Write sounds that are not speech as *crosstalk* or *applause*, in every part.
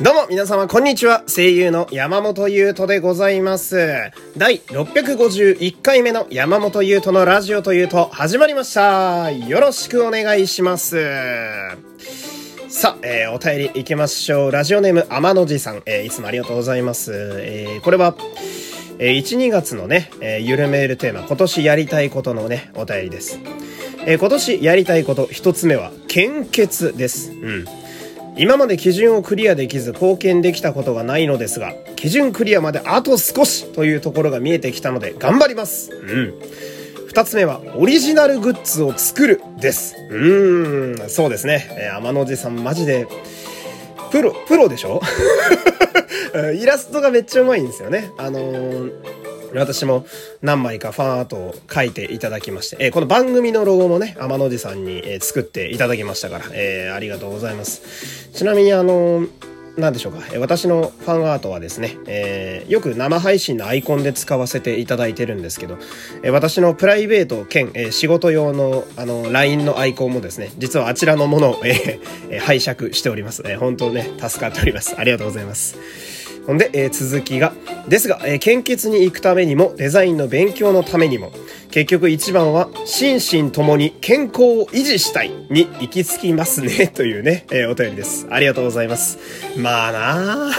どうも皆様こんにちは。声優の山本優斗でございます。第651回目の山本優斗のラジオというと始まりました。よろしくお願いします。さあ、えーお便り行きましょう。ラジオネーム天の寺さん、えーいつもありがとうございます。えーこれは、えー1、2月のね、えーゆるメールテーマ、今年やりたいことのね、お便りです。えー今年やりたいこと一つ目は、献血です。うん。今まで基準をクリアできず貢献できたことがないのですが、基準クリアまであと少しというところが見えてきたので頑張ります。うん。二つ目は、オリジナルグッズを作るです。うーん、そうですね。えー天野寺さんマジで、プロ、プロでしょ？*laughs* イラストがめっちゃうまいんですよね。あのー私も何枚かファンアートを書いていただきまして、えーこの番組のロゴもね、天野寺さんに、えー作っていただきましたから、えーありがとうございます。ちなみにあのーなんでしょうか、え私のファンアートはですね、えーよく生配信のアイコンで使わせていただいてるんですけど、えー私のプライベート兼、えー仕事用のあの LINE のアイコンもですね、実はあちらのものを、えー拝借しております。えー本当ね、助かっております。ありがとうございます。ほんで、えー続きが、ですが、えー献血に行くためにも、デザインの勉強のためにも、結局一番は、心身ともに健康を維持したいに行き着きますね、*laughs* というね、えーお便りです。ありがとうございます。まあなあ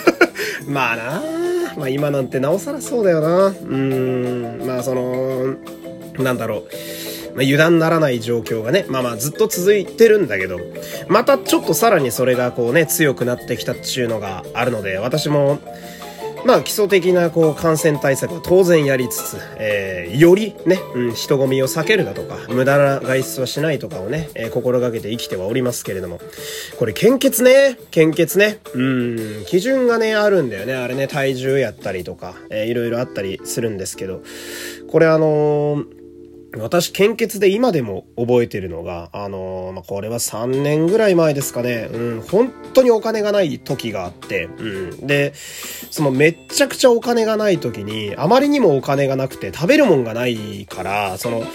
*laughs* まあなあまあ今なんてなおさらそうだよな。うーん、まあその、なんだろう。まあ、油断ならない状況がね、まあまあずっと続いてるんだけど、またちょっとさらにそれがこうね、強くなってきたっていうのがあるので、私も、まあ基礎的なこう感染対策は当然やりつつ、えー、よりね、うん、人混みを避けるだとか、無駄な外出はしないとかをね、えー心がけて生きてはおりますけれども、これ献血ね、献血ね、うん、基準がね、あるんだよね、あれね、体重やったりとか、えーいろいろあったりするんですけど、これあのー私、献血で今でも覚えてるのが、あのーまあ、これは3年ぐらい前ですかね。うん、本当にお金がない時があって、うん。で、そのめっちゃくちゃお金がない時に、あまりにもお金がなくて食べるもんがないから、その、ま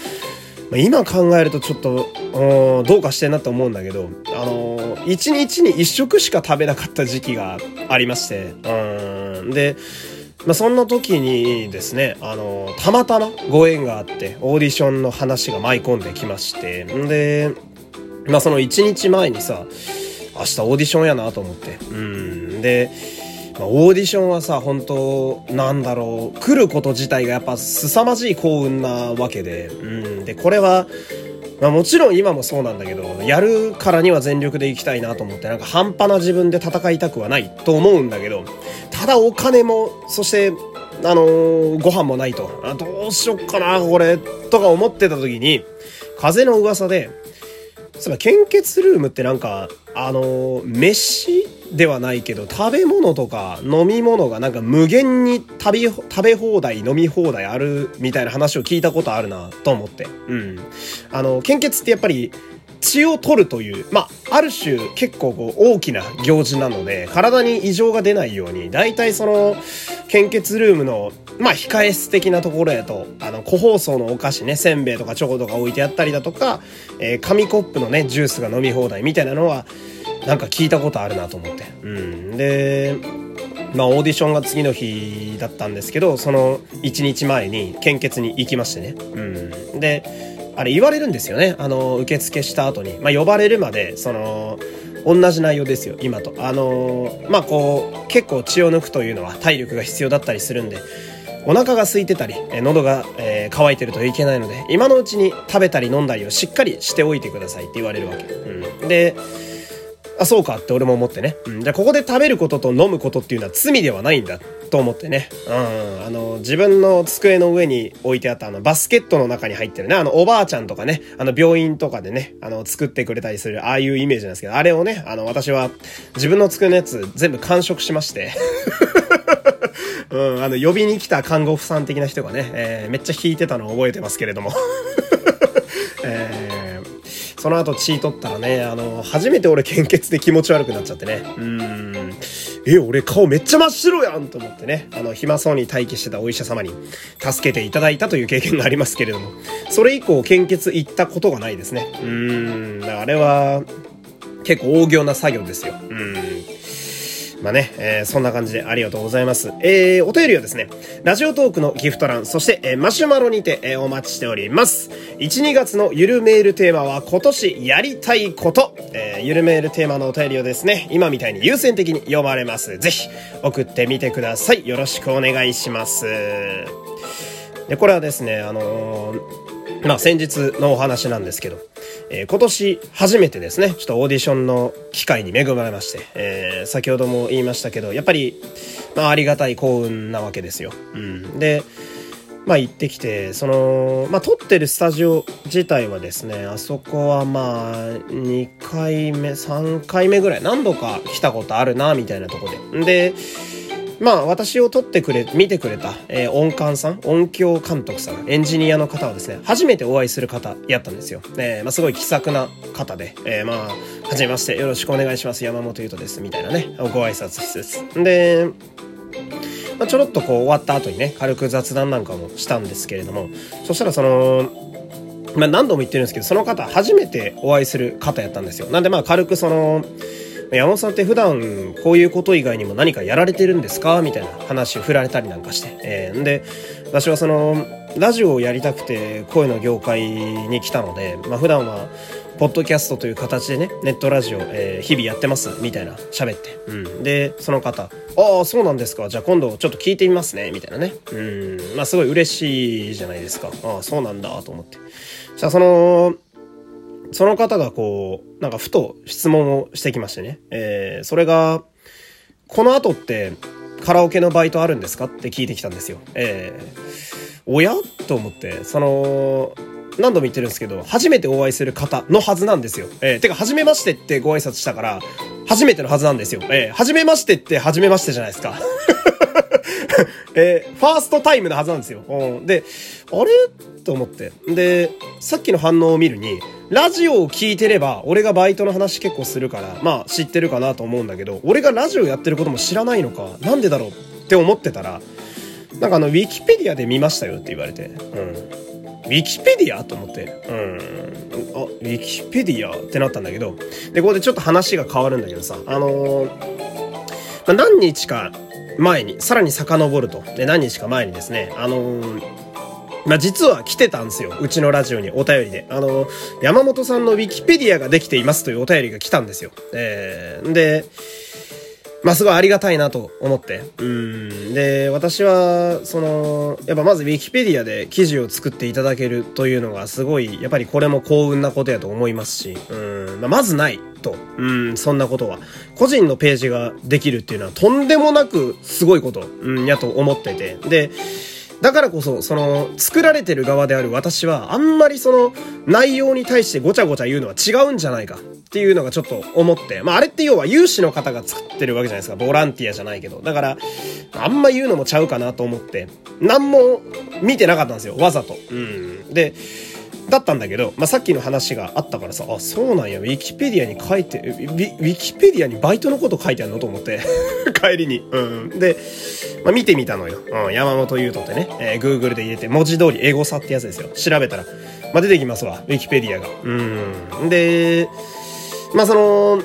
あ今考えるとちょっと、うん、どうかしてんなと思うんだけど、あのー、一日に一食しか食べなかった時期がありまして、うん。で、まあ、そんな時にですね、あの、たまたまご縁があって、オーディションの話が舞い込んできまして、んで、まあ、その1日前にさ、明日オーディションやなと思って。うん。で、まあ、オーディションはさ、本当なんだろう、来ること自体がやっぱ凄まじい幸運なわけで、うん。で、これは、まあもちろん今もそうなんだけど、やるからには全力で行きたいなと思って、なんか半端な自分で戦いたくはないと思うんだけど、ただお金も、そして、あのーご飯もないと。あどうしよっかな、これ、とか思ってた時に、風の噂で、そういえば献血ルームってなんか、あのー飯ではないけど、食べ物とか飲み物がなんか無限に食べ、食べ放題、飲み放題あるみたいな話を聞いたことあるなと思って。うん。あの、献血ってやっぱり、血を取るという、まあ、ある種結構こう大きな行事なので、体に異常が出ないように、大体その、献血ルームの、まあ、控え室的なところやと、あの、個包装のお菓子ね、せんべいとかチョコとか置いてあったりだとか、えー紙コップのね、ジュースが飲み放題みたいなのは、なんか聞いたことあるなと思って。うん。で、まあ、オーディションが次の日だったんですけど、その1日前に献血に行きましてね。うん。で、あれ言われるんですよね。あの、受付した後に。まあ、呼ばれるまで、その、同じ内容ですよ、今と。あの、まあ、こう、結構血を抜くというのは体力が必要だったりするんで、お腹が空いてたり、え喉が、えー乾いてるといけないので、今のうちに食べたり飲んだりをしっかりしておいてくださいって言われるわけ。うん。で、あ、そうかって俺も思ってね。うん。じゃここで食べることと飲むことっていうのは罪ではないんだと思ってね。うん。あの、自分の机の上に置いてあったあの、バスケットの中に入ってるね、あの、おばあちゃんとかね、あの、病院とかでね、あの、作ってくれたりする、ああいうイメージなんですけど、あれをね、あの、私は自分の机のやつ全部完食しまして。*laughs* うん、あの、呼びに来た看護婦さん的な人がね、えーめっちゃ引いてたのを覚えてますけれども。*laughs* えーその後血取ったらね、あの、初めて俺献血で気持ち悪くなっちゃってね。うん。え、俺顔めっちゃ真っ白やんと思ってね、あの、暇そうに待機してたお医者様に助けていただいたという経験がありますけれども、それ以降献血行ったことがないですね。うーん。あれは、結構大行な作業ですよ。うん。まあね、えー、そんな感じでありがとうございます。えー、お便りはですね、ラジオトークのギフト欄、そして、えー、マシュマロにて、えー、お待ちしております。1、2月のゆるメールテーマは今年やりたいこと。えー、ゆるメールテーマのお便りをですね、今みたいに優先的に読まれます。ぜひ、送ってみてください。よろしくお願いします。で、これはですね、あのー、まあ、先日のお話なんですけど、えー、今年初めてですね、ちょっとオーディションの機会に恵まれまして、えー、先ほども言いましたけど、やっぱり、まあ、ありがたい幸運なわけですよ。うん。で、まあ行ってきて、その、まあ撮ってるスタジオ自体はですね、あそこはまあ2回目、3回目ぐらい何度か来たことあるな、みたいなとこで。で、まあ私を撮ってくれ、見てくれた、えー、音感さん、音響監督さん、エンジニアの方はですね、初めてお会いする方やったんですよ。えー、まあすごい気さくな方で、えー、まあ、はじめまして、よろしくお願いします。山本優斗です。みたいなね、ご挨拶です。で、まあ、ちょろっとこう終わった後にね、軽く雑談なんかもしたんですけれども、そしたらその、まあ何度も言ってるんですけど、その方初めてお会いする方やったんですよ。なんでまあ軽くその、山本さんって普段こういうこと以外にも何かやられてるんですか？みたいな話を振られたりなんかして。えー、で、私はその、ラジオをやりたくて声の業界に来たので、まあ普段は、ポッドキャストという形でね、ネットラジオ、えー、日々やってます、みたいな、喋って。うん。で、その方、ああ、そうなんですか。じゃあ今度ちょっと聞いてみますね、みたいなね。うん。まあすごい嬉しいじゃないですか。ああ、そうなんだ、と思って。じゃあその、その方がこう、なんかふと質問をしてきましてね。えー、それが、この後ってカラオケのバイトあるんですかって聞いてきたんですよ。えー、おや？と思って、その、何度も言ってるんですけど、初めてお会いする方のはずなんですよ。えー、てか、初めましてってご挨拶したから、初めてのはずなんですよ。えー、初めましてって初めましてじゃないですか。*laughs* えー、ファーストタイムのはずなんですよ。うん、で、あれ？と思って。で、さっきの反応を見るに、ラジオを聞いてれば、俺がバイトの話結構するから、まあ知ってるかなと思うんだけど、俺がラジオやってることも知らないのか、なんでだろうって思ってたら、なんかあの、ウィキペディアで見ましたよって言われて、うん。ウィキペディアと思って、うん。あ、ウィキペディアってなったんだけど、で、ここでちょっと話が変わるんだけどさ、あのー、何日か前に、さらに遡ると、で、何日か前にですね、あのー、まあ、実は来てたんですよ。うちのラジオにお便りで。あの、山本さんのウィキペディアができていますというお便りが来たんですよ。えー、で、まあ、すごいありがたいなと思って。うん。で、私は、その、やっぱまず Wikipedia で記事を作っていただけるというのがすごい、やっぱりこれも幸運なことやと思いますし、うん。まあ、まずないと。うん、そんなことは。個人のページができるっていうのはとんでもなくすごいこと、うん、やと思ってて。で、だからこそ、その、作られてる側である私は、あんまりその、内容に対してごちゃごちゃ言うのは違うんじゃないかっていうのがちょっと思って。まあ、あれって要は有志の方が作ってるわけじゃないですか。ボランティアじゃないけど。だから、あんま言うのもちゃうかなと思って、何も見てなかったんですよ。わざと。うん。で、だったんだけど、まあ、さっきの話があったからさ、あ、そうなんや、ウィキペディアに書いて、ウィキペディアにバイトのこと書いてあるのと思って、*laughs* 帰りに。うん。で、まあ、見てみたのよ。うん、山本優斗ってね、えー、Google で入れて、文字通りエゴサってやつですよ。調べたら、まあ、出てきますわ、ウィキペディアが。うん。で、まあ、その、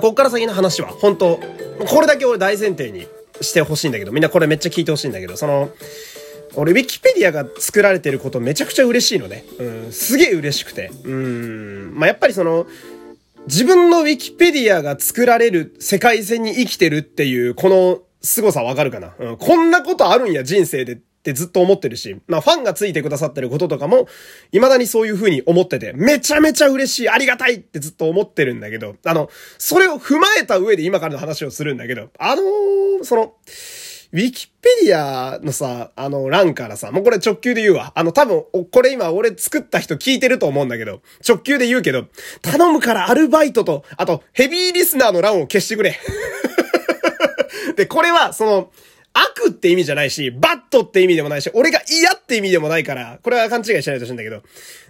こっから先の話は、本当これだけ俺大前提にしてほしいんだけど、みんなこれめっちゃ聞いてほしいんだけど、その、俺、ウィキペディアが作られてることめちゃくちゃ嬉しいのね。うん、すげえ嬉しくて。うん、まあ、やっぱりその、自分のウィキペディアが作られる世界線に生きてるっていう、この凄さわかるかな、うん、こんなことあるんや、人生でってずっと思ってるし、まあファンがついてくださってることとかも、未だにそういう風に思ってて、めちゃめちゃ嬉しい、ありがたいってずっと思ってるんだけど、あの、それを踏まえた上で今からの話をするんだけど、あのー、その、ウィキペディアのさ、あの欄からさ、もうこれ直球で言うわ。あの多分、これ今俺作った人聞いてると思うんだけど、直球で言うけど、頼むからアルバイトと、あとヘビーリスナーの欄を消してくれ。*laughs* で、これは、その、悪って意味じゃないし、バットって意味でもないし、俺が嫌って意味でもないから、これは勘違いしないとしいんだけど。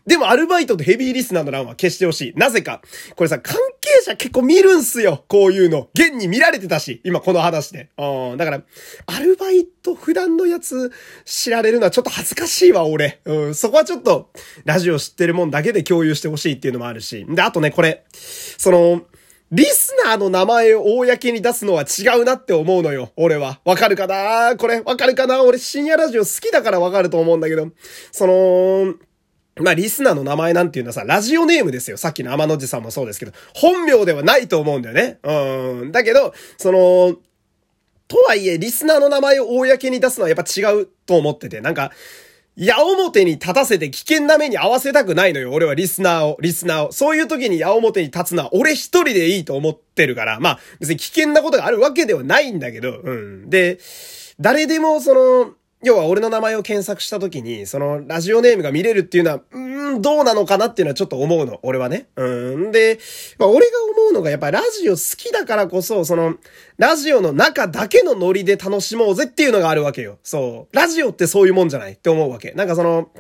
でも、アルバイトとヘビーリスナーの欄は消してほしい。なぜか。これさ、関係者結構見るんすよ。こういうの。現に見られてたし、今この話で。うん。だから、アルバイト普段のやつ知られるのはちょっと恥ずかしいわ、俺。うん。そこはちょっと、ラジオ知ってるもんだけで共有してほしいっていうのもあるし。で、あとね、これ、その、リスナーの名前を公に出すのは違うなって思うのよ、俺は。わかるかなこれ、わかるかな俺深夜ラジオ好きだからわかると思うんだけど、その、まあ、リスナーの名前なんていうのはさ、ラジオネームですよ。さっきの天の寺さんもそうですけど、本名ではないと思うんだよね。うん。だけど、その、とはいえ、リスナーの名前を公に出すのはやっぱ違うと思ってて、なんか、矢面に立たせて危険な目に合わせたくないのよ。俺はリスナーを、リスナーを。そういう時に矢面に立つのは俺一人でいいと思ってるから。まあ、別に危険なことがあるわけではないんだけど、うん。で、誰でもその、要は俺の名前を検索した時に、そのラジオネームが見れるっていうのは、うーん、どうなのかなっていうのはちょっと思うの。俺はね。うん。で、まあ、俺が思うのがやっぱラジオ好きだからこそ、その、ラジオの中だけのノリで楽しもうぜっていうのがあるわけよ。そう。ラジオってそういうもんじゃないって思うわけ。なんかその、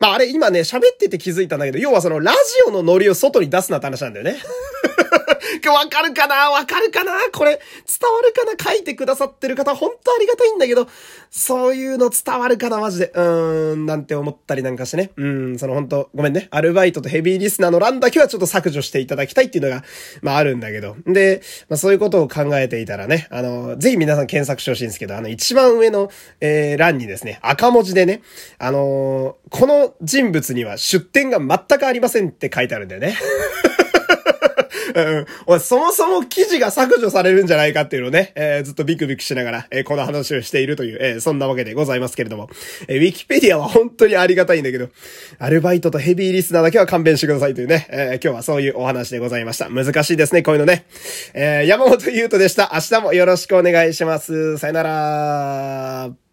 まああれ今ね、喋ってて気づいたんだけど、要はそのラジオのノリを外に出すなって話なんだよね。*laughs* わかるかな？わかるかな？これ、伝わるかな？書いてくださってる方、本当ありがたいんだけど、そういうの伝わるかな？マジで。うーん、なんて思ったりなんかしてね。うん、その本当ごめんね。アルバイトとヘビーリスナーの欄だけはちょっと削除していただきたいっていうのが、まああるんだけど。で、まあそういうことを考えていたらね、あの、ぜひ皆さん検索してほしいんですけど、あの、一番上の、えー、欄にですね、赤文字でね、あのー、この人物には出典が全くありませんって書いてあるんだよね。*laughs* うん。そもそも記事が削除されるんじゃないかっていうのをね、えー、ずっとビクビクしながら、えー、この話をしているという、えー、そんなわけでございますけれども、えー、ウィキペディアは本当にありがたいんだけど、アルバイトとヘビーリスナーだけは勘弁してくださいというね、えー、今日はそういうお話でございました。難しいですね、こういうのね。えー、山本優斗でした。明日もよろしくお願いします。さよなら。